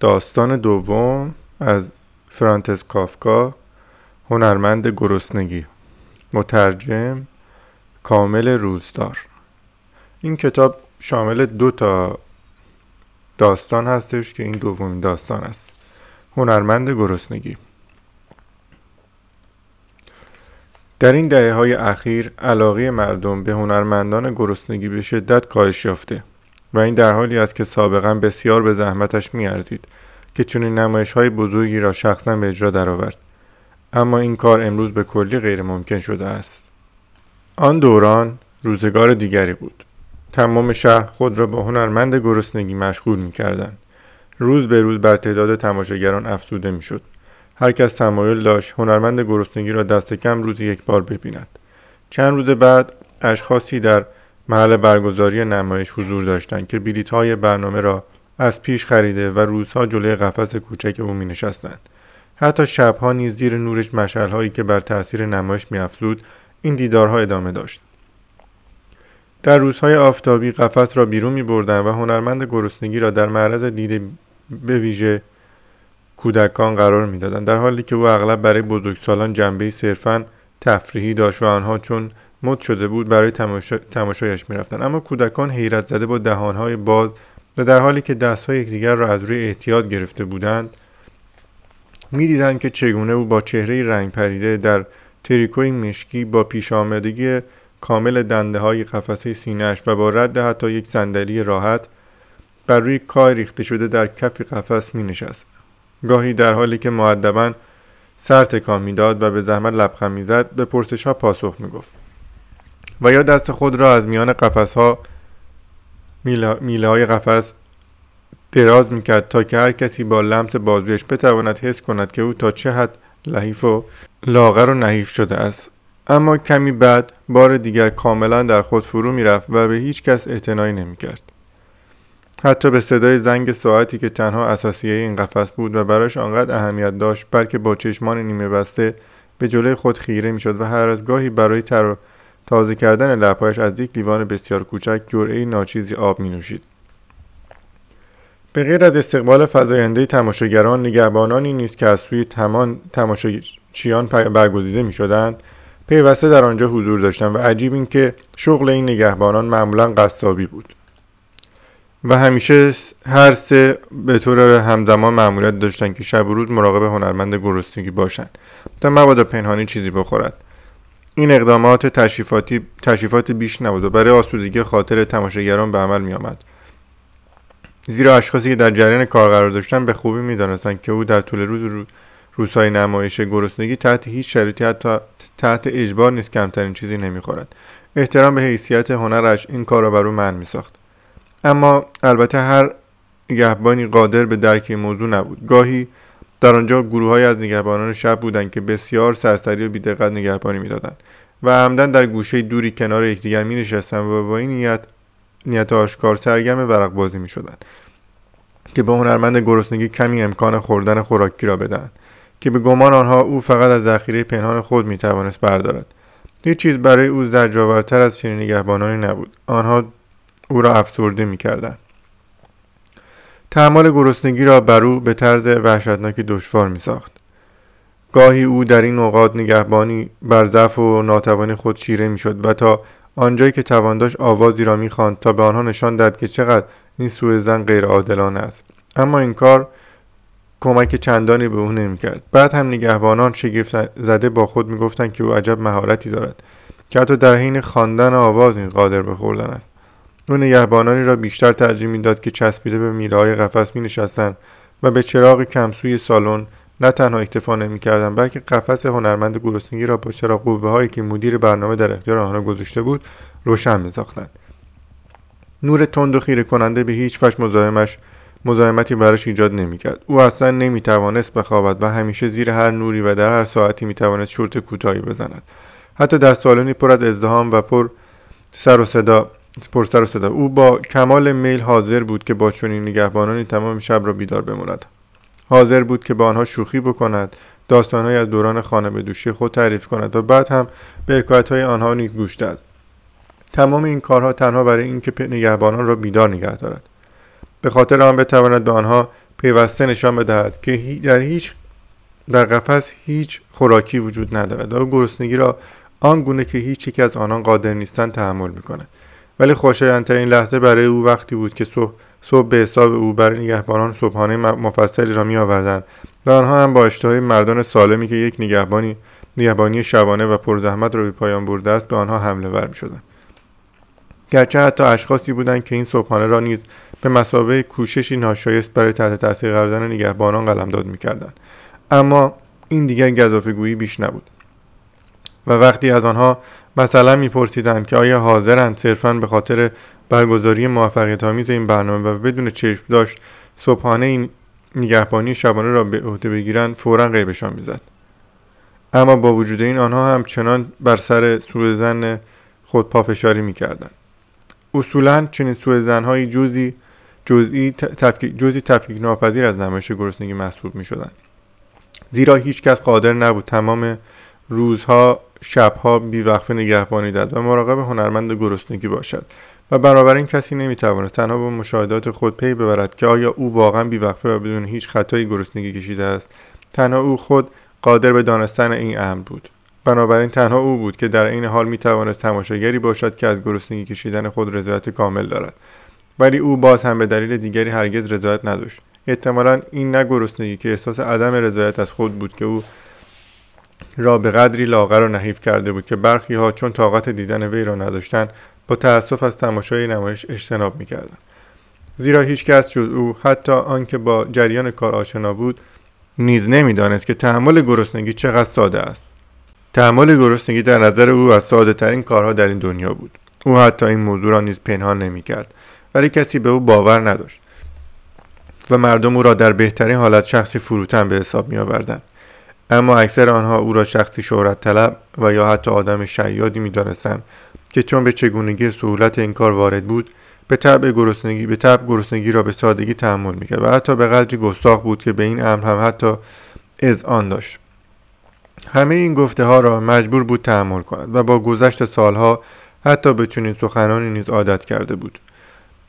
داستان دوم از فرانتس کافکا هنرمند گرسنگی. مترجم کامل روزدار. این کتاب شامل دو تا داستان هستش که این دومین داستان است. هنرمند گرسنگی. در این دهه های اخیر علاقه مردم به هنرمندان گرسنگی به شدت کاهش یافته. و این در حالی است که سابقا بسیار به زحمتش میارزید که چنین نمایش های بزرگی را شخصا به اجرا درآورد. اما این کار امروز به کلی غیر ممکن شده است. آن دوران روزگار دیگری بود. تمام شهر خود را با هنرمند گرسنگی مشغول می‌کردند. روز به روز بر تعداد تماشاگران افزوده می‌شد. هر کس تمایل داشت هنرمند گرسنگی را دست کم روزی یک بار ببیند. چند روز بعد اشخاصی در محل برگزاری نمایش حضور داشتند که بلیط های برنامه را از پیش خریده و روزها جلوی قفس کوچک او می نشستند. حتی شبها نیز زیر نورش مشعل هایی که بر تاثیر نمایش میافزود این دیدارها ادامه داشت در روزهای آفتابی قفس را بیرون می بردن و هنرمند گرسنگی را در معرض دید به ویژه کودکان قرار می‌دادند در حالی که او اغلب برای بزرگسالان جنبه صرفا تفریحی داشت و آنها چون مد شده بود برای تماشا... تماشایش می‌رفتند اما کودکان حیرت زده با دهانهای باز و در حالی که دستهای یکدیگر را از روی احتیاط گرفته بودند می‌دیدند که چگونه او با چهره رنگ پریده در تریکوی مشکی با پیش آمدگی کامل دنده های قفسه سینهش و با رد حتی یک صندلی راحت بر روی کای ریخته شده در کف قفس می نشست. گاهی در حالی که معدبا سر تکان می‌داد و به زحمت لبخند می‌زد به پرسش ها پاسخ می گفت و یا دست خود را از میان قفس ها میله های قفس دراز می‌کرد تا که هر کسی با لمس بازویش بتواند حس کند که او تا چه حد لحیف و لاغر و نحیف شده است. اما کمی بعد بار دیگر کاملا در خود فرو می‌رفت و به هیچ کس اعتنایی نمی‌کرد. حتی به صدای زنگ ساعتی که تنها اساسیه این قفس بود و براش آنقدر اهمیت داشت بلکه با چشمان نیمه بسته به جلوی خود خیره می‌شد و هر از گاهی برای تر تازه کردن لبهایش از یک لیوان بسیار کوچک جرعه ناچیزی آب می نوشید. به غیر از استقبال فضاینده تماشاگران نگهبانانی نیست که از سوی تمان تماشاچیان برگزیده می شدند پیوسته در آنجا حضور داشتند و عجیب این که شغل این نگهبانان معمولا قصابی بود و همیشه هر سه به طور همزمان معمولیت داشتند که شب و روز مراقب هنرمند گرسنگی باشند تا مبادا پنهانی چیزی بخورد این اقدامات تشریفاتی تشریفات بیش نبود و برای آسودگی خاطر تماشاگران به عمل می آمد. زیرا اشخاصی که در جریان کار قرار داشتن به خوبی می‌دانستند که او در طول روز رو روزهای نمایش گرسنگی تحت هیچ شرایطی حتی تحت اجبار نیست کمترین چیزی نمی‌خورد. احترام به حیثیت هنرش این کار را بر او من میساخت. اما البته هر نگهبانی قادر به درک موضوع نبود. گاهی در آنجا گروههایی از نگهبانان شب بودند که بسیار سرسری و بیدقت نگهبانی می‌دادند و عمدن در گوشه دوری کنار یکدیگر می نشستند و با این نیت نیت آشکار سرگرم ورق بازی می شدند که به هنرمند گرسنگی کمی امکان خوردن خوراکی را بدهند که به گمان آنها او فقط از ذخیره پنهان خود می توانست بردارد هیچ چیز برای او زجرآورتر از چنین نگهبانانی نبود آنها او را افسرده می کردن. تحمل گرسنگی را بر او به طرز وحشتناکی دشوار می ساخت. گاهی او در این اوقات نگهبانی بر ضعف و ناتوانی خود شیره می و تا آنجایی که توان داشت آوازی را می‌خواند تا به آنها نشان دهد که چقدر این سوء زن غیر عادلانه است. اما این کار کمک چندانی به او نمی‌کرد. بعد هم نگهبانان شگفت زده با خود می‌گفتند که او عجب مهارتی دارد که حتی در حین خواندن آواز این قادر به خوردن است. او نگهبانانی را بیشتر ترجیح می‌داد که چسبیده به میله های قفس می نشستند و به چراغ کمسوی سالن نه تنها اکتفا نمی‌کردند بلکه قفس هنرمند گرسنگی را با چراغ قوه هایی که مدیر برنامه در اختیار آنها گذاشته بود روشن میساختند. نور تند و خیره کننده به هیچ وجه مزاحمش مزاحمتی براش ایجاد نمی‌کرد. او اصلا نمی‌توانست بخوابد و همیشه زیر هر نوری و در هر ساعتی می‌توانست شورت کوتاهی بزند. حتی در سالنی پر از ازدهام و پر سر و صدا پر سر و صدا او با کمال میل حاضر بود که با چنین نگهبانانی تمام شب را بیدار بماند. حاضر بود که با آنها شوخی بکند داستانهایی از دوران خانه به دوشی خود تعریف کند و بعد هم به حکایتهای آنها نیز گوش دهد. تمام این کارها تنها برای اینکه نگهبانان را بیدار نگه دارد. به خاطر آن بتواند به آنها پیوسته نشان بدهد که در هیچ در قفس هیچ خوراکی وجود ندارد و گرسنگی را آن گونه که هیچ یک از آنان قادر نیستند تحمل می‌کند. ولی خوشایندترین لحظه برای او وقتی بود که صبح, صبح به حساب او برای نگهبانان صبحانه مفصلی را می آوردند و آنها هم با اشتهای مردان سالمی که یک نگهبانی نگهبانی شبانه و پرزحمت را به پایان برده است به آنها حمله ور می شدند. گرچه حتی اشخاصی بودند که این صبحانه را نیز به مسابقه کوششی ناشایست برای تحت تاثیر قرار دادن نگهبانان قلمداد می‌کردند اما این دیگر گزافه بیش نبود و وقتی از آنها مثلا میپرسیدند که آیا حاضرند صرفا به خاطر برگزاری موفقیت آمیز این برنامه و بدون چشم داشت صبحانه این نگهبانی شبانه را به عهده بگیرند فورا غیبشان می‌زد اما با وجود این آنها هم چنان بر سر سوء زن خود پافشاری می‌کردند اصولا چنین سوء زنهایی جزی جزئی تفکیک جزی تفکیک ناپذیر از نمایش گرسنگی محسوب می شدن. زیرا هیچ کس قادر نبود تمام روزها شبها بیوقفه نگهبانی داد و مراقب هنرمند گرسنگی باشد و بنابراین کسی نمی‌توانست تنها با مشاهدات خود پی ببرد که آیا او واقعا بیوقفه و بدون هیچ خطایی گرسنگی کشیده است. تنها او خود قادر به دانستن این امر بود. بنابراین تنها او بود که در این حال می توانست تماشاگری باشد که از گرسنگی کشیدن خود رضایت کامل دارد. ولی او باز هم به دلیل دیگری هرگز رضایت نداشت. احتمالا این نه گرسنگی که احساس عدم رضایت از خود بود که او را به قدری لاغر و نحیف کرده بود که برخی ها چون طاقت دیدن وی را نداشتند با تأسف از تماشای نمایش اجتناب می‌کردند. زیرا هیچ کس جز او حتی آنکه با جریان کار آشنا بود نیز نمی‌دانست که تحمل گرسنگی چقدر ساده است. تحمل گرسنگی در نظر او از ساده ترین کارها در این دنیا بود. او حتی این موضوع را نیز پنهان نمی کرد ولی کسی به او باور نداشت و مردم او را در بهترین حالت شخصی فروتن به حساب می آوردن. اما اکثر آنها او را شخصی شهرت طلب و یا حتی آدم شیادی می دانستن که چون به چگونگی سهولت این کار وارد بود به طبع گرسنگی به طبع گرسنگی را به سادگی تحمل می‌کرد و حتی به قدری گستاخ بود که به این امر هم حتی آن داشت. همه این گفته ها را مجبور بود تحمل کند و با گذشت سالها حتی به چنین سخنانی نیز عادت کرده بود.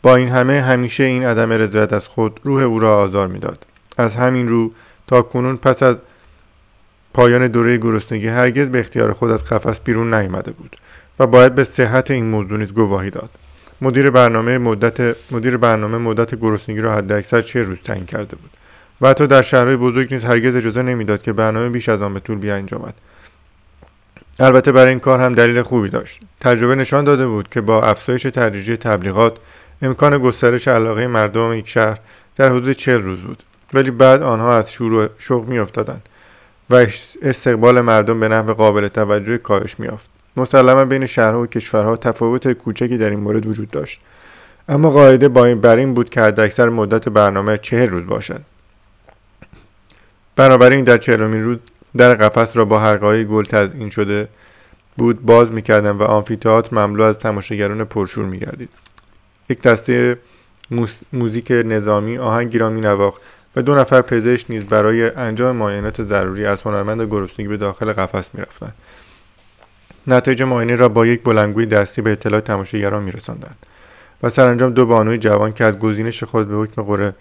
با این همه همیشه این عدم رضایت از خود روح او را آزار می‌داد. از همین رو تا کنون پس از پایان دوره گرسنگی هرگز به اختیار خود از قفس بیرون نیامده بود و باید به صحت این موضوع نیز گواهی داد. مدیر برنامه مدت مدیر برنامه مدت گرسنگی را حداکثر چه روز تعیین کرده بود؟ و حتی در شهرهای بزرگ نیز هرگز اجازه نمی‌داد که برنامه بیش از آن به طول بیانجامد البته برای این کار هم دلیل خوبی داشت. تجربه نشان داده بود که با افزایش تدریجی تبلیغات امکان گسترش علاقه مردم یک شهر در حدود چل روز بود. ولی بعد آنها از شروع شوق میافتادند. و استقبال مردم به نحو قابل توجه کاهش میافت مسلما بین شهرها و کشورها تفاوت کوچکی در این مورد وجود داشت. اما قاعده با این بر این بود که حداکثر مدت برنامه چهل روز باشد. بنابراین در چهلمین روز در قفس را با حلقههای گل تزئین شده بود باز می‌کردن و آمفیتئاتر مملو از تماشاگران پرشور میگردید. یک دسته موزیک نظامی آهنگی را مینواخت و دو نفر پزشک نیز برای انجام معاینات ضروری از هنرمند گرسنگی به داخل قفس می‌رفتند. نتایج معاینه را با یک بلنگوی دستی به اطلاع تماشاگران میرساندند و سرانجام دو بانوی جوان که از گزینش خود به حکم قره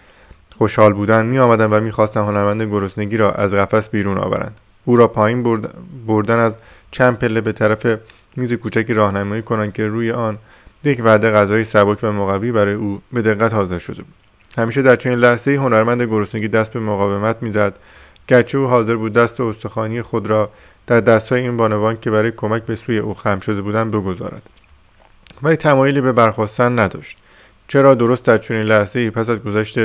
خوشحال بودند می آمدند و می‌خواستند هنرمند گرسنگی را از قفس بیرون آورند. او را پایین بردن از چند پله به طرف میز کوچکی راهنمایی کنند که روی آن یک وعده غذای سبک و مقوی برای او به دقت حاضر شده بود. همیشه در چنین لحظه هنرمند گرسنگی دست به مقاومت می‌زد. گرچه او حاضر بود دست استخوانی خود را در دستهای این بانوان که برای کمک به سوی او خم شده بودند بگذارد. ولی تمایلی به برخواستن نداشت. چرا درست در چنین لحظه ای پس از گذشت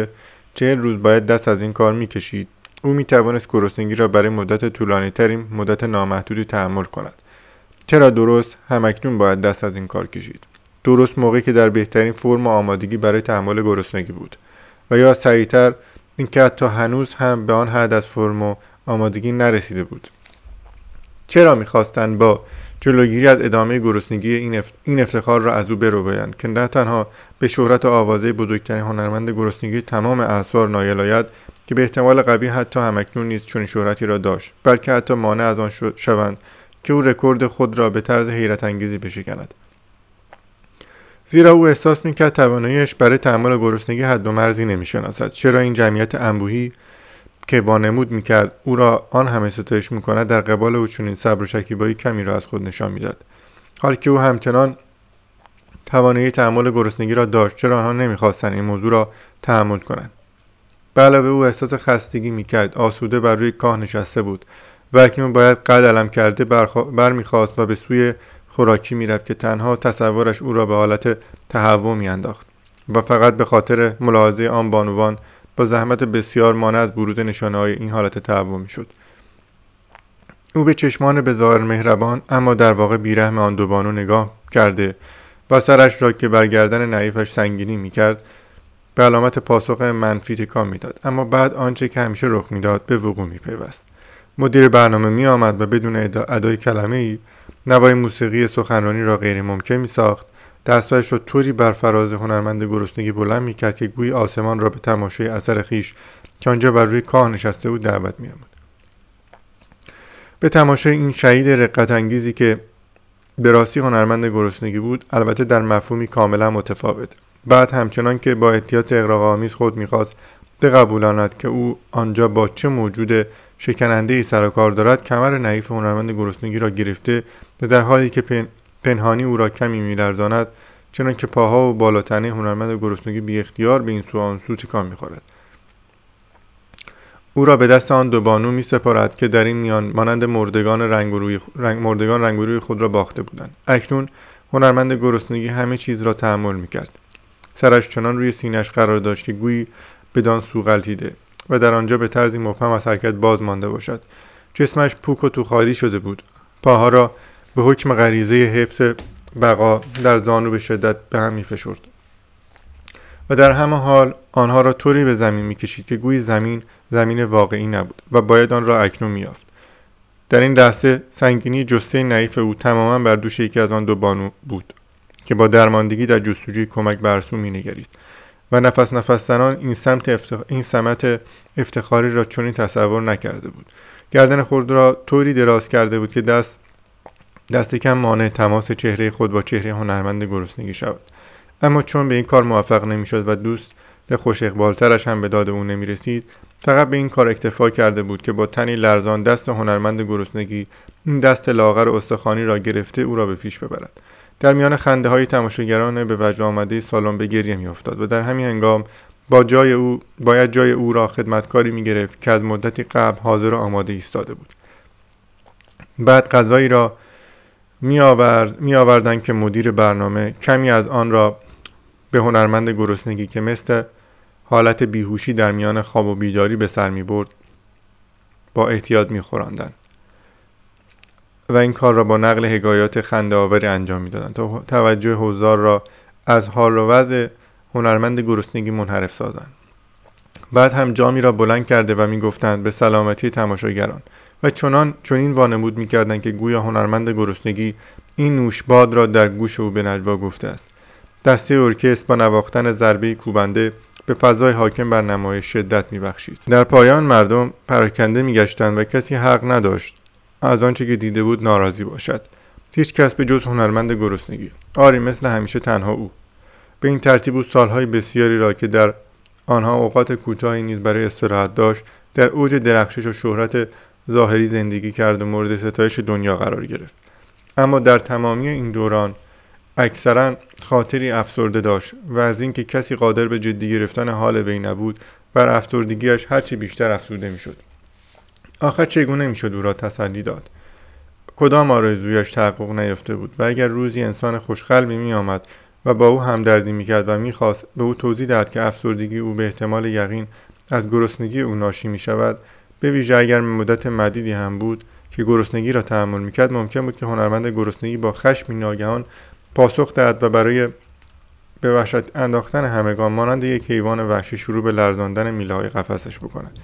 چهل روز باید دست از این کار می‌کشید؟ او می توانست گرسنگی را برای مدت طولانی ترین مدت نامحدودی تحمل کند. چرا درست؟ همکنون باید دست از این کار کشید. درست موقعی که در بهترین فرم و آمادگی برای تحمل گرسنگی بود. و یا سریعتر اینکه حتی هنوز هم به آن حد از فرم و آمادگی نرسیده بود. چرا می‌خواستند با جلوگیری از ادامه گرسنگی این, افتخار را از او بروبایند که نه تنها به شهرت و آوازه بزرگترین هنرمند گرسنگی تمام اعصار نایل آید که به احتمال قوی حتی همکنون نیز چون شهرتی را داشت بلکه حتی مانع از آن شوند که او رکورد خود را به طرز حیرت انگیزی بشکند. زیرا او احساس می‌کرد تواناییش برای تحمل گرسنگی حد و مرزی نمی‌شناسد چرا این جمعیت انبوهی که وانمود می‌کرد او را آن همه ستایش می‌کند در قبال او چنین صبر و شکیبایی کمی را از خود نشان می‌داد. حال که او همچنان توانایی تحمل گرسنگی را داشت چرا آنها نمی‌خواستند این موضوع را تحمل کنند؟ به علاوه او احساس خستگی می‌کرد آسوده بر روی کاه نشسته بود و اکنون باید قد علم کرده برمیخواست و به سوی خوراکی می‌رفت که تنها تصورش او را به حالت تهوع میانداخت و فقط به خاطر ملاحظه آن بانوان با زحمت بسیار مانع از بروز نشانه های این حالت تهوع می‌شد. او به چشمان به ظاهر مهربان اما در واقع بیرحم آن دو بانو نگاه کرده و سرش را که بر گردن نعیفش سنگینی می‌کرد به علامت پاسخ منفی تکان می‌داد. اما بعد آنچه که همیشه رخ می‌داد به وقوع میپیوست. مدیر برنامه می آمد و بدون ادای کلمه ای نوای موسیقی سخنرانی را غیر ممکن می ساخت دستایش را طوری بر فراز هنرمند گرسنگی بلند می کرد که گویی آسمان را به تماشای اثر خیش که آنجا بر روی کاه نشسته بود دعوت می آمد. به تماشای این شهید رقت انگیزی که به راستی هنرمند گرسنگی بود البته در مفهومی کاملا متفاوت بعد همچنان که با احتیاط اقراق خود می‌خواست بقبولاند که او آنجا با چه موجود شکننده ای سر و کار دارد کمر نعیف هنرمند گرسنگی را گرفته در حالی که پنهانی او را کمی میلرزاند چنان که پاها و بالاتنه هنرمند گرسنگی بی اختیار به این سو آن سو تکان می‌خورد. او را به دست آن دو بانو می سپارد که در این میان مانند مردگان رنگ روی, رنگ مردگان رنگ روی خود را باخته بودند. اکنون هنرمند گرسنگی همه چیز را تحمل می کرد سرش چنان روی سینش قرار داشت که گویی بدان سو غلطیده. و در آنجا به طرزی مبهم از حرکت باز مانده باشد. جسمش پوک و توخالی شده بود. پاها را به حکم غریزه حفظ بقا در زانو به شدت به هم میفشرد. و در همه حال آنها را طوری به زمین می‌کشید که گویی زمین زمین واقعی نبود و باید آن را اکنون میافت در این لحظه سنگینی جسته نعیف او تماما بر دوش یکی از آن دو بانو بود که با درماندگی در جستجوی کمک برسو مینگریست. و نفس نفس زنان این سمت افتخ... این سمت افتخاری را چنین تصور نکرده بود. گردن خود را طوری دراز کرده بود که دست دست کم مانع تماس چهره خود با چهره هنرمند گرسنگی شود. اما چون به این کار موفق نمی‌شد و دوست خوش اقبالترش هم به داد او نمی رسید فقط به این کار اکتفا کرده بود که با تنی لرزان دست هنرمند گرسنگی این دست لاغر استخوانی را گرفته او را به پیش ببرد. در میان خنده های تماشاگران به وجه آمده سالن به گریه میافتاد و در همین هنگام با جای او باید جای او را خدمتکاری می گرفت که از مدتی قبل حاضر و آماده ایستاده بود بعد غذایی را می, آورد، می که مدیر برنامه کمی از آن را به هنرمند گرسنگی که مثل حالت بیهوشی در میان خواب و بیداری به سر می برد با احتیاط می. و این کار را با نقل حکایات خنده آوری انجام می‌دادند تا توجه حضار را از حال و وضع هنرمند گرسنگی منحرف سازند. بعد هم جامی را بلند کرده و می‌گفتند به سلامتی تماشاگران و چنان چنین وانمود می‌کردند که گویا هنرمند گرسنگی این نوشباد را در گوش او به نجوا گفته است. دسته ارکست با نواختن ضربه کوبنده به فضای حاکم بر نمایش شدت میبخشید. در پایان مردم پراکنده میگشتند و کسی حق نداشت از آنچه که دیده بود ناراضی باشد. هیچ کس به جز هنرمند گرسنگی. آری مثل همیشه تنها او. به این ترتیب او سالهای بسیاری را که در آنها اوقات کوتاهی نیز برای استراحت داشت در اوج درخشش و شهرت ظاهری زندگی کرد و مورد ستایش دنیا قرار گرفت. اما در تمامی این دوران اکثرا خاطری افسرده داشت و از اینکه کسی قادر به جدی گرفتن حال وی نبود بر افسردگیش هرچی بیشتر افسوده می‌شد. آخر چگونه می‌شد او را تسلی داد؟ کدام آرزویش تحقق نیافته بود و اگر روزی انسان خوشقلبی می آمد و با او همدردی می‌کرد و می‌خواست به او توضیح دهد که افسردگی او به احتمال یقین از گرسنگی او ناشی می شود به ویژه اگر مدت مدیدی هم بود که گرسنگی را تحمل می‌کرد ممکن بود که هنرمند گرسنگی با خشمی ناگهان پاسخ دهد و برای به وحشت انداختن همگان مانند یک حیوان وحشی شروع به لرزاندن میله قفسش بکند.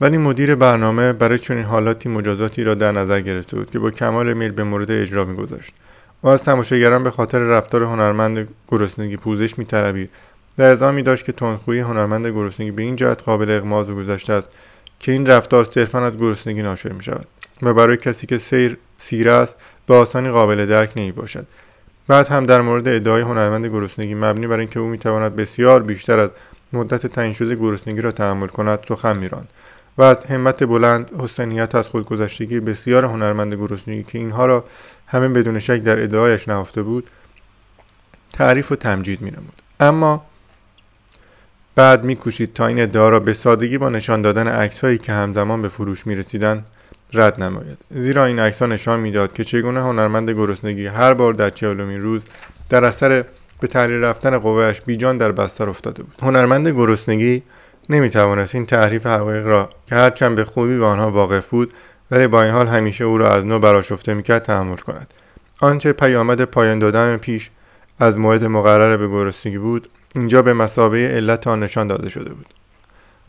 ولی مدیر برنامه برای چنین حالاتی مجازاتی را در نظر گرفته بود که با کمال میل به مورد اجرا میگذاشت. و از تماشاگران به خاطر رفتار هنرمند گرسنگی پوزش میطلبید و اعضا می داشت که تندخویی هنرمند گرسنگی به این جهت قابل اغماض و گذشته است که این رفتار صرفا از گرسنگی ناشر می شود و برای کسی که سیر سیر است به آسانی قابل درک نمی باشد بعد هم در مورد ادعای هنرمند گرسنگی مبنی بر اینکه او می‌تواند بسیار بیشتر از مدت تعیین شده گرسنگی را تحمل کند سخن میراند. و از همت بلند حسنیت از خودگذشتگی بسیار هنرمند گرسنگی که اینها را همه بدون شک در ادعایش نهفته بود تعریف و تمجید مینمود. اما بعد میکوشید تا این ادعا را به سادگی با نشان دادن عکسهایی که همزمان به فروش می‌رسیدند رد نماید. زیرا این عکسها نشان می‌داد که چگونه هنرمند گرسنگی هر بار در چهلمین روز در اثر به تحریر رفتن قوهش بیجان در بستر افتاده بود. هنرمند گرسنگی نمی‌توانست این تحریف حقایق را که هرچند به خوبی به آنها واقف بود ولی با این حال همیشه او را از نو براشفته می‌کرد تحمل کند. آنچه پیامد پایان دادن پیش از موعد مقرر به گرسنگی بود اینجا به مسابه علت آن نشان داده شده بود.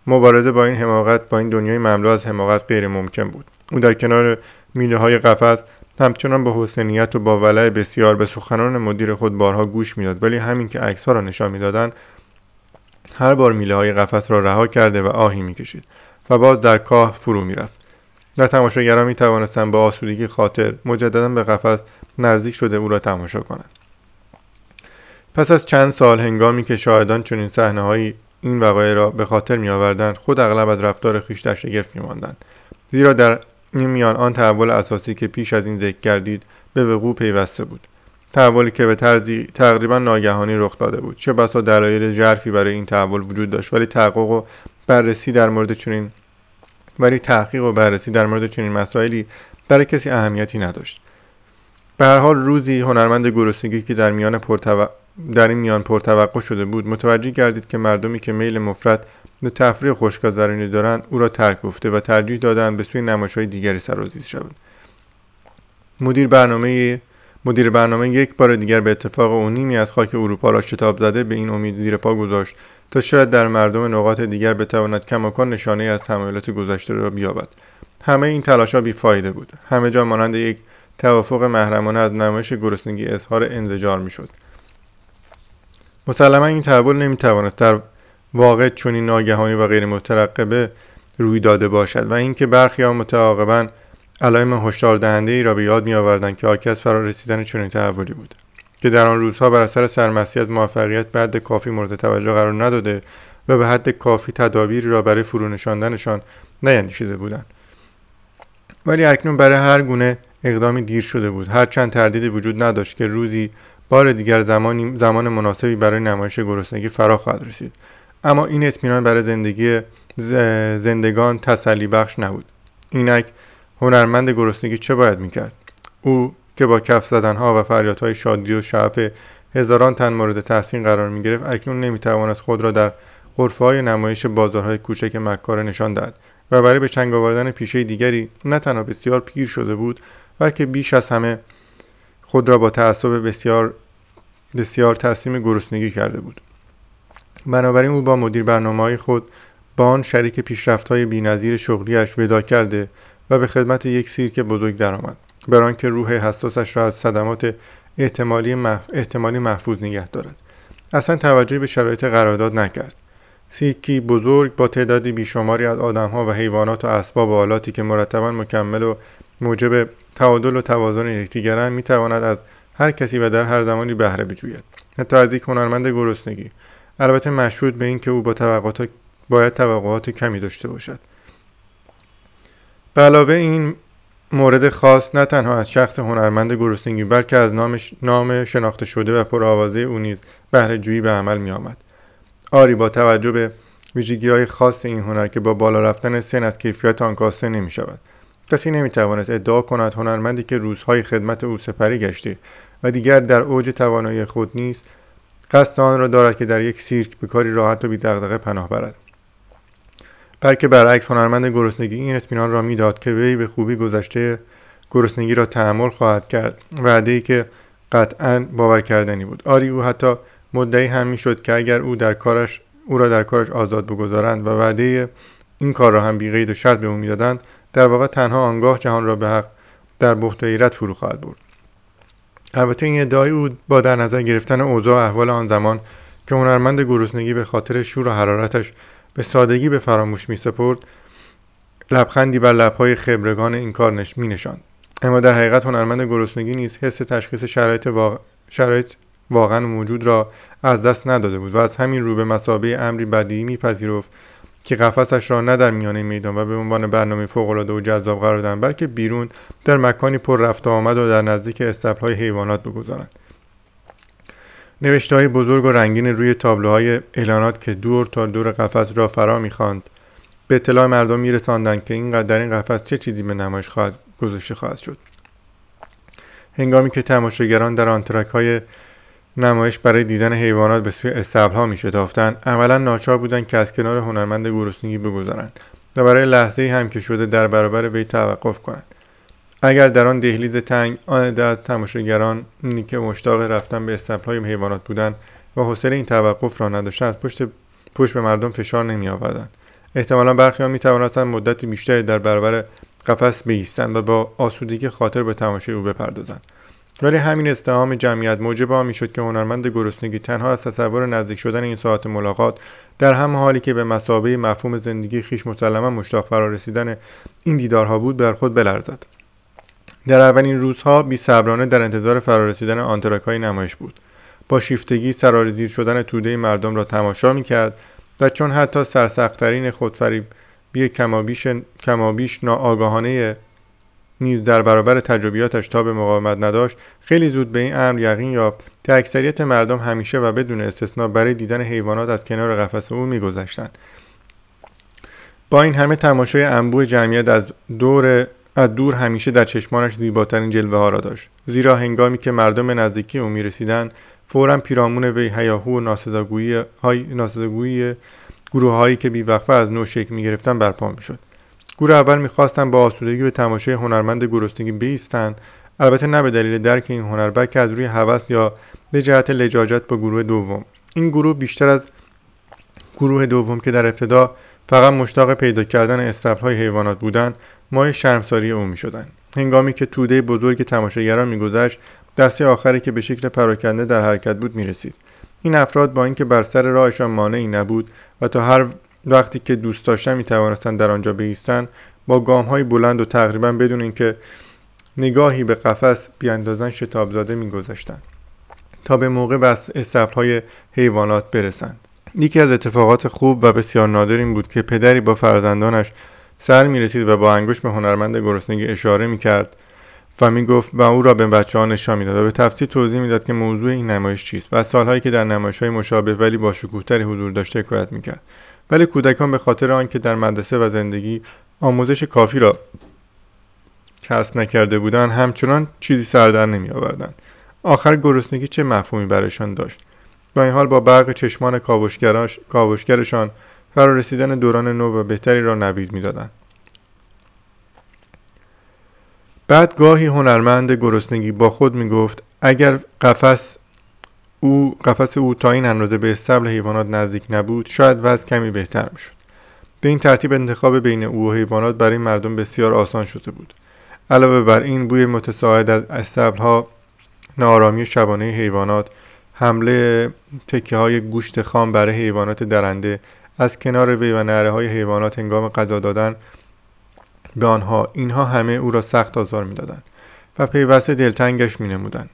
مبارزه با این حماقت با این دنیای مملو از حماقت غیر ممکن بود. او در کنار میله های قفس همچنان با حسنیت و با ولع بسیار به سخنان مدیر خود بارها گوش می‌داد ولی همین که عکس ها را نشان می‌دادند هر بار میله های قفس را رها کرده و آهی می‌کشید و باز در کاه فرو می‌رفت. و تماشاگران می توانستند با آسودگی خاطر مجددا به قفس نزدیک شده او را تماشا کنند. پس از چند سال هنگامی که شاهدان چنین صحنه این وقایع را به خاطر می آوردند خود اغلب از رفتار خویش در شگفت می ماندند. زیرا در این میان آن تحول اساسی که پیش از این ذکر کردید به وقوع پیوسته بود. تحولی که به طرزی تقریبا ناگهانی رخ داده بود. چه بسا دلایل ژرفی برای این تحول وجود داشت ولی تحقق و بررسی در مورد چنین ولی تحقیق و بررسی در مورد چنین مسائلی برای کسی اهمیتی نداشت. به هر حال روزی هنرمند گرسنگی که در میان پرتو... در این میان پرتوقع شده بود متوجه گردید که مردمی که میل مفرد به تفریح خوشگذرانی دارند او را ترک گفته و ترجیح دادند به سوی های دیگری سرازیر شود مدیر برنامه مدیر برنامه یک بار دیگر به اتفاق او نیمی از خاک اروپا را شتاب زده به این امید زیر پا گذاشت تا شاید در مردم نقاط دیگر بتواند کماکان نشانه از تمایلات گذشته را بیابد. همه این تلاشها بیفایده بود. همه جا مانند یک توافق محرمانه از نمایش گرسنگی اظهار انزجار می‌شد. مسلما این تحول نمی‌توانست در واقع چنین ناگهانی و غیر مترقبه روی داده باشد و اینکه برخی ها متعاقبا علائم هشدار دهنده ای را به یاد می آوردند که حاکی از فرار رسیدن چنین تحولی بود که در آن روزها بر اثر سرمستی از موفقیت به حد کافی مورد توجه قرار نداده و به حد کافی تدابیری را برای فرو نشاندنشان نیندیشیده بودند. ولی اکنون برای هر گونه اقدامی دیر شده بود. هرچند تردیدی وجود نداشت که روزی بار دیگر زمانی زمان مناسبی برای نمایش گرسنگی فرا خواهد رسید. اما این اطمینان برای زندگی زندگان تسلی بخش نبود. اینک هنرمند گرسنگی چه باید می‌کرد؟ او که با کف زدنها و فریادهای شادی و شعف هزاران تن مورد تحسین قرار می گرفت اکنون نمی‌توانست خود را در غرفه های نمایش بازارهای کوچک مکاره نشان دهد و برای به چنگ آوردن پیشه دیگری نه تنها بسیار پیر شده بود بلکه بیش از همه خود را با تعصب بسیار بسیار تصمیم گرسنگی کرده بود. بنابراین او با مدیر برنامه های خود با آن شریک پیشرفت های بینظیر شغلیش ودا کرده و به خدمت یک سیرک بزرگ درآمد بران که روح حساسش را از صدمات احتمالی, احتمالی محفوظ نگه دارد. اصلا توجهی به شرایط قرارداد نکرد. سیرکی بزرگ با تعدادی بیشماری از آدمها و حیوانات و اسباب و آلاتی که مرتبا مکمل و موجب تعادل و توازن یکدیگرند می‌تواند از هر کسی و در هر زمانی بهره بجوید. حتی از یک هنرمند گرسنگی. البته مشهود به اینکه او با توقعات باید توقعات کمی داشته باشد. به علاوه این مورد خاص نه تنها از شخص هنرمند گرسنگی بلکه از نام شناخته شده و پرآوازه او نیز بهره جویی به عمل می آمد. آری با توجه به ویژگی های خاص این هنر که با بالا رفتن سن از کیفیت آن کاسته نمی شود. کسی نمی توانست ادعا کند هنرمندی که روزهای خدمت او سپری گشته و دیگر در اوج توانایی خود نیست قصد آن را دارد که در یک سیرک به کاری راحت و بی پناه برد بلکه برعکس هنرمند گرسنگی این اطمینان را می‌داد که وی به خوبی گذشته گرسنگی را تحمل خواهد کرد. وعده ای که قطعا باور کردنی بود. آری او حتی مدعی هم می‌شد که اگر او در کارش او را در کارش آزاد بگذارند و وعده این کار را هم بیقید و شرط به او می‌دادند در واقع تنها آنگاه جهان را به حق در بخت و ایرت فرو خواهد برد. البته این ادعای او با در نظر گرفتن اوضاع احوال آن زمان که هنرمند گرسنگی به خاطر شور و حرارتش به سادگی به فراموش می سپرد لبخندی بر لبهای خبرگان این کار نش می نشاند. اما در حقیقت هنرمند گرسنگی نیز حس تشخیص شرایط, واقع... شرایط واقعا موجود را از دست نداده بود و از همین رو به مسابه امری بدیهی میپذیرفت که قفسش را نه در میانه میدان و به عنوان برنامه فوقالعاده و جذاب قرار دهند بلکه بیرون در مکانی پر رفت آمد و در نزدیک استبلهای حیوانات بگذارند نوشته های بزرگ و رنگین روی تابلوهای اعلانات که دور تا دور قفس را فرا می‌خواند. به اطلاع مردم میرساندند که این در این قفس چه چیزی به نمایش خواهد گذاشته خواهد شد. هنگامی که تماشاگران در آنترک های نمایش برای دیدن حیوانات به سوی استبل ها می شتافتند عملا ناچار بودند که از کنار هنرمند گرسنگی بگذارند و برای لحظه هم که شده در برابر وی توقف کنند. اگر در آن دهلیز تنگ آن عده تماشاگران که مشتاق رفتن به های حیوانات بودند و حوصله این توقف را نداشتند از پشت پشت به مردم فشار نمی آوردند احتمالا برخی می توانستند مدت بیشتری در برابر قفس بایستند و با آسودگی خاطر به تماشای او بپردازند. ولی همین استهام جمعیت موجب آن می‌شد که هنرمند گرسنگی تنها از تصور نزدیک شدن این ساعت ملاقات در هم حالی که به مسابه مفهوم زندگی خیش مسلما مشتاق فرا رسیدن این دیدارها بود بر خود بلرزد. در اولین روزها بی صبرانه در انتظار فرارسیدن آنتراک های نمایش بود. با شیفتگی سرارزیر شدن توده مردم را تماشا می کرد و چون حتی سرسختترین بی کمابیش, کمابیش ناآگاهانه نیز در برابر تجربیاتش تا به مقاومت نداشت خیلی زود به این امر یقین یافت که اکثریت مردم همیشه و بدون استثنا برای دیدن حیوانات از کنار قفس او میگذشتند. با این همه تماشای انبوه جمعیت از دور از دور همیشه در چشمانش زیباترین جلوه ها را داشت. زیرا هنگامی که مردم نزدیکی او می رسیدند فورا پیرامون وی هیاهو و ناسزاگویی, های ناسزاگویی گروه هایی که بیوقفه از نو شکل می گرفتن برپا می شد گروه اول می‌خواستند با آسودگی به تماشای هنرمند گرسنگی بیستند. البته نه به دلیل درک این هنر بلکه از روی هوس یا به جهت لجاجت با گروه دوم. این گروه بیشتر از گروه دوم که در ابتدا فقط مشتاق پیدا کردن های حیوانات بودند مای شرمساری او می‌شدند. هنگامی که توده بزرگ تماشاگران میگذشت دسته آخری که به شکل پراکنده در حرکت بود می‌رسید. این افراد با اینکه بر سر راهشان مانعی نبود و تا هر وقتی که دوست داشتن می توانستند در آنجا بایستند با گام های بلند و تقریبا بدون اینکه نگاهی به قفس بیاندازن شتاب زاده میگذاشتند تا به موقع بس استبل های حیوانات برسند. یکی از اتفاقات خوب و بسیار نادر این بود که پدری با فرزندانش سر می رسید و با انگشت به هنرمند گرسنگی اشاره می کرد و می گفت و او را به بچه ها نشان می‌داد و به تفصیل توضیح می‌داد که موضوع این نمایش چیست و سالهایی که در نمایش های مشابه ولی با شکوهتری حضور داشته حکایت می‌کرد. ولی کودکان به خاطر آنکه در مدرسه و زندگی آموزش کافی را کسب نکرده بودند همچنان چیزی سردر نمی آوردند آخر گرسنگی چه مفهومی برایشان داشت؟ با این حال با برق چشمان کاوشگرشان فرا رسیدن دوران نو و بهتری را نوید می‌دادند. بعد گاهی هنرمند گرسنگی با خود می گفت اگر قفس او قفس او تا این اندازه به استبل حیوانات نزدیک نبود شاید وضع کمی بهتر می‌شد. به این ترتیب انتخاب بین او و حیوانات برای مردم بسیار آسان شده بود. علاوه بر این بوی متساعد از نارامی شبانه حیوانات حمله تکه های گوشت خام برای حیوانات درنده از کنار وی و نره های حیوانات هنگام غذا دادن به آنها اینها همه او را سخت آزار می‌دادند و پیوسته دلتنگش می نمودن.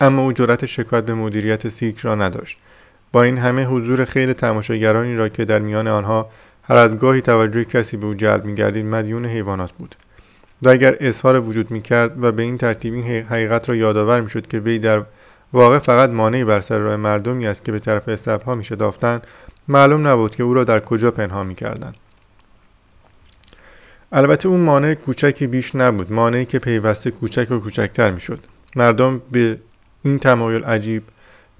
اما او جرأت شکایت به مدیریت سیک را نداشت با این همه حضور خیلی تماشاگرانی را که در میان آنها هر از گاهی توجه کسی به او جلب میگردید مدیون حیوانات بود و اگر اظهار وجود می‌کرد و به این ترتیب این حقیقت را یادآور می‌شد که وی در واقع فقط مانعی بر سر راه مردمی است که به طرف استبلها میشتافتند معلوم نبود که او را در کجا پنهان می‌کردند. البته اون مانع کوچکی بیش نبود مانعی که پیوسته کوچک و کوچکتر می‌شد. مردم به این تمایل عجیب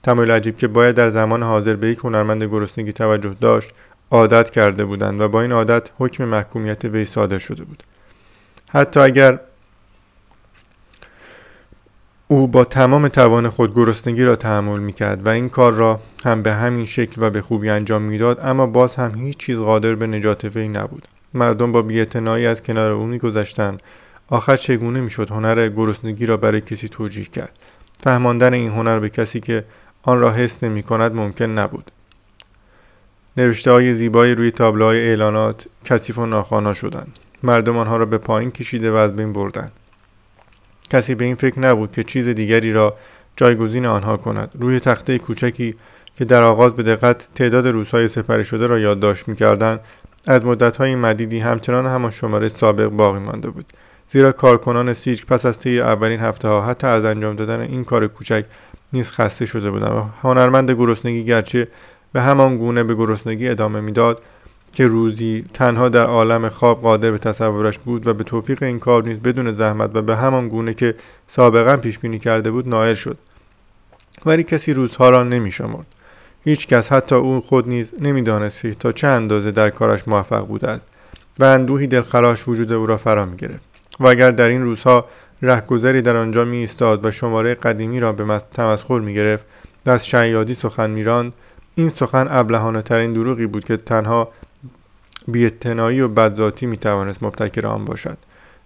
تمایل عجیب که باید در زمان حاضر به یک هنرمند گرسنگی توجه داشت عادت کرده بودند و با این عادت حکم محکومیت وی صادر شده بود. حتی اگر او با تمام توان خود گرسنگی را تحمل می‌کرد و این کار را هم به همین شکل و به خوبی انجام می‌داد اما باز هم هیچ چیز قادر به نجات وی نبود. مردم با بیاعتنایی از کنار او میگذشتند. آخر چگونه می‌شد هنر گرسنگی را برای کسی توجیه کرد؟ فهماندن این هنر به کسی که آن را حس نمی کند ممکن نبود. نوشته های زیبایی روی تابلوهای اعلانات کثیف و ناخوانا شدند. مردم آنها را به پایین کشیده و از بین بردند. کسی به این فکر نبود که چیز دیگری را جایگزین آنها کند. روی تخته کوچکی که در آغاز به دقت تعداد روزهای سپری شده را یادداشت می‌کردند از مدتهای مدیدی همچنان همان شماره سابق باقی مانده بود. زیرا کارکنان سیج پس از طی اولین هفته ها حتی از انجام دادن این کار کوچک نیز خسته شده بودند و هنرمند گرسنگی گرچه به همان گونه به گرسنگی ادامه می‌داد که روزی تنها در عالم خواب قادر به تصورش بود و به توفیق این کار نیز بدون زحمت و به همان گونه که سابقا پیش بینی کرده بود نائل شد. ولی کسی روزها را نمی شمرد هیچ کس حتی او خود نیز نمی‌دانستی تا چه اندازه در کارش موفق بوده است و اندوهی دلخراش وجود او را فرا می گرفت. و اگر در این روزها رهگذری در آنجا می ایستاد و شماره قدیمی را به تمسخر می گرفت و از شیادی سخن میراند این سخن ابلهانه ترین دروغی بود که تنها بیاعتنایی و بدذاتی می توانست مبتکر آن باشد.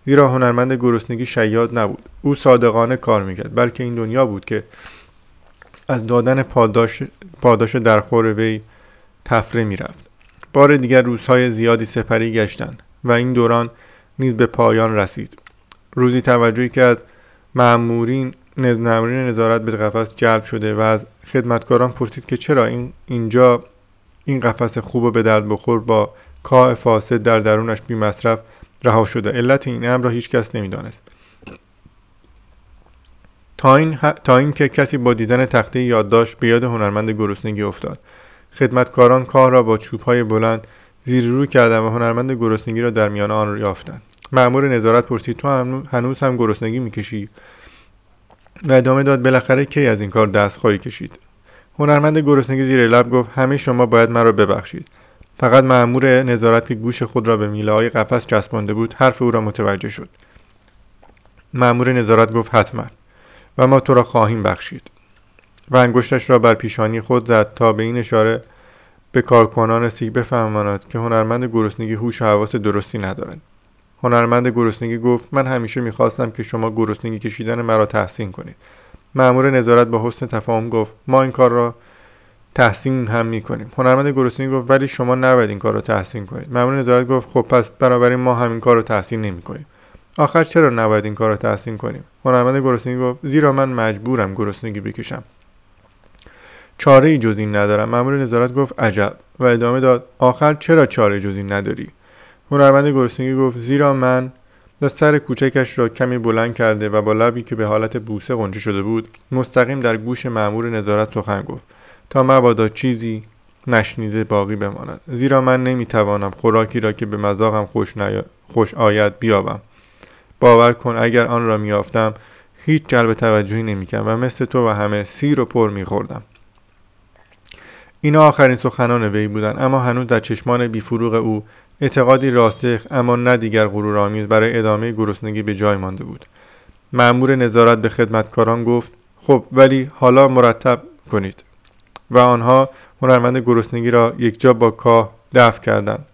زیرا هنرمند گرسنگی شیاد نبود. او صادقانه کار می‌کرد بلکه این دنیا بود که از دادن پاداش, پاداش درخور وی تفره می‌رفت. بار دیگر روزهای زیادی سپری گشتند و این دوران نیز به پایان رسید. روزی توجهی که از معمورین مأمورین نظارت به قفس جلب شده و از خدمتکاران پرسید که چرا این اینجا این قفس خوب و به درد بخور با کاه فاسد در درونش بی مصرف رها شده. علت این امر را هیچ کس نمی‌دانست. تا این, تا این که کسی با دیدن تخته یادداشت به یاد هنرمند گرسنگی افتاد. خدمتکاران کار را با چوبهای بلند زیر رو کردند و هنرمند گرسنگی را در میان آن یافتند. مأمور نظارت پرسید تو هنوز هم گرسنگی می‌کشی؟ و ادامه داد بالاخره کی از این کار دست خواهی کشید؟ هنرمند گرسنگی زیر لب گفت همه شما باید مرا ببخشید. فقط مأمور نظارت که گوش خود را به میله های قفس چسبانده بود حرف او را متوجه شد. مأمور نظارت گفت حتما. و ما تو را خواهیم بخشید. و انگشتش را بر پیشانی خود زد تا به این اشاره به کارکنان سیگ بفهماند که هنرمند گرسنگی هوش و حواس درستی ندارد. هنرمند گرسنگی گفت من همیشه می‌خواستم که شما گرسنگی کشیدن مرا تحسین کنید. مأمور نظارت با حسن تفاهم گفت ما این کار را تحسین هم می‌کنیم. هنرمند گرسنگی گفت ولی شما نباید این کار رو تحسین کنید. مأمور نظارت گفت خب پس بنابراین ما همین کار رو تحسین نمی‌کنیم. آخر چرا نباید این کار رو تحسین کنیم؟ هنرمند گرسنگی گفت زیرا من مجبورم گرسنگی بکشم. چاره ای جز این ندارم. مأمور نظارت گفت عجب. و ادامه داد آخر چرا چاره جز این نداری؟ هنرمند گرسنگی گفت زیرا من سر کوچکش را کمی بلند کرده و با لبی که به حالت بوسه قنچه شده بود مستقیم در گوش مأمور نظارت سخن گفت. تا مبادا چیزی نشنیده باقی بماند. زیرا من نمی‌توانم خوراکی را که به مذاقم خوش, خوش آید بیابم. باور کن اگر آن را میافتم هیچ جلب توجهی نمی‌کنم و مثل تو و همه سیر و پر میخوردم. اینا آخرین سخنان وی بودند اما هنوز در چشمان بیفروغ او اعتقادی راسخ اما نه دیگر غرورآمیز برای ادامه گرسنگی به جای مانده بود. مأمور نظارت به خدمتکاران گفت خب ولی حالا مرتب کنید. و آنها هنرمند گرسنگی را یکجا با کاه دفع کردند.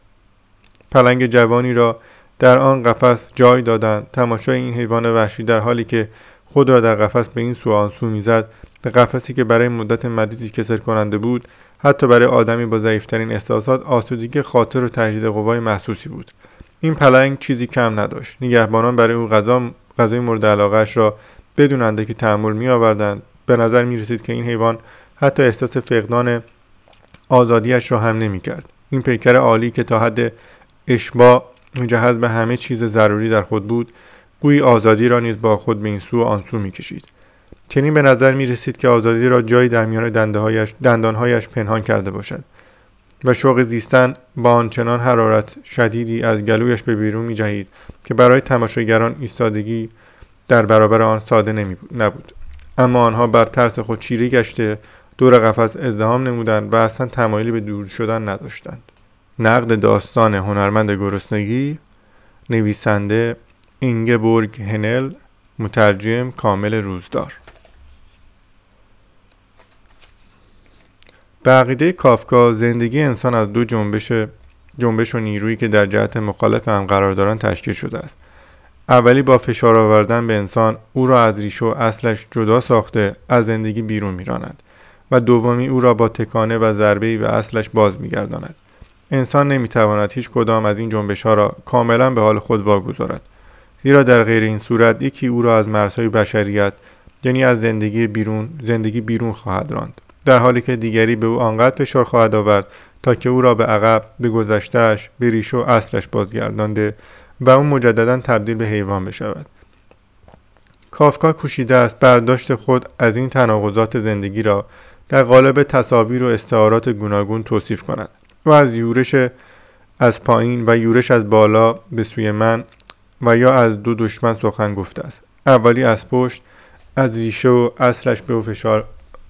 پلنگ جوانی را در آن قفس جای دادند. تماشای این حیوان وحشی در حالی که خود را در قفس به این سو آن سو می‌زد به قفسی که برای مدت مدیدی کسر کننده بود حتی برای آدمی با ضعیفترین احساسات آسودگی خاطر و تجدید قوای محسوسی بود. این پلنگ چیزی کم نداشت. نگهبانان برای او غذا غذای مورد علاقهاش را بدون اندکی تحمل می آوردند به نظر می رسید که این حیوان حتی احساس فقدان آزادیش را هم نمی کرد این پیکر عالی که تا حد اشباع مجهز به همه چیز ضروری در خود بود گویی آزادی را نیز با خود به این سو و آن سو می کشید چنین به نظر می رسید که آزادی را جایی در میان دندانهایش پنهان کرده باشد و شوق زیستن با آنچنان حرارت شدیدی از گلویش به بیرون می جهید که برای تماشاگران ایستادگی در برابر آن ساده نمی نبود. اما آنها بر ترس خود چیره گشته دور قفس ازدهام نمودند و اصلا تمایلی به دور شدن نداشتند. نقد داستان هنرمند گرسنگی نویسنده اینگبورگ هنل مترجم کامل روزدار. به عقیده کافکا زندگی انسان از دو جنبش جنبش و نیرویی که در جهت مخالف هم قرار دارند تشکیل شده است. اولی با فشار آوردن به انسان او را از ریش و اصلش جدا ساخته از زندگی بیرون میراند. و دومی او را با تکانه و ضربه و اصلش باز میگرداند. انسان نمی‌تواند هیچ کدام از این جنبش ها را کاملا به حال خود واگذارد. زیرا در غیر این صورت یکی او را از مرزهای بشریت یعنی از زندگی بیرون زندگی بیرون خواهد راند. در حالی که دیگری به او آنقدر فشار خواهد آورد تا که او را به عقب به گذشتهش به ریش و اصلش بازگردانده و اون مجددا تبدیل به حیوان بشود. کافکا کوشیده است برداشت خود از این تناقضات زندگی را در قالب تصاویر و استعارات گوناگون توصیف کند و از یورش از پایین و یورش از بالا به سوی من و یا از دو دشمن سخن گفته است. اولی از پشت از ریشه و اصلش به او فشار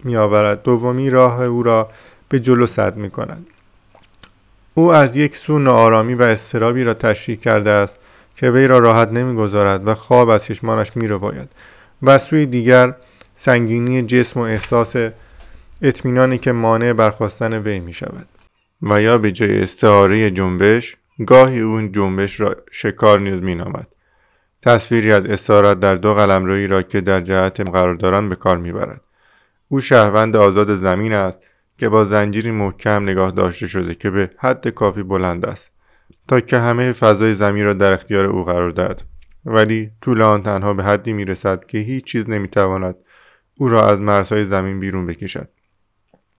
می آورد دومی راه او را به جلو صد می کند او از یک سو ناآرامی و استرابی را تشریح کرده است که وی را راحت نمی‌گذارد و خواب از چشمانش می رو باید و سوی دیگر سنگینی جسم و احساس اطمینانی که مانع برخواستن وی می شود و یا به جای استعاره جنبش گاهی اون جنبش را شکار نیز می نامد. تصویری از اسارت در دو قلمرویی را که در جهت قرار دارند به کار می‌برد. او شهروند آزاد زمین است که با زنجیری محکم نگاه داشته شده که به حد کافی بلند است. تا که همه فضای زمین را در اختیار او قرار دهد. ولی طول آن تنها به حدی می‌رسد که هیچ چیز نمی‌تواند او را از مرزهای زمین بیرون بکشد.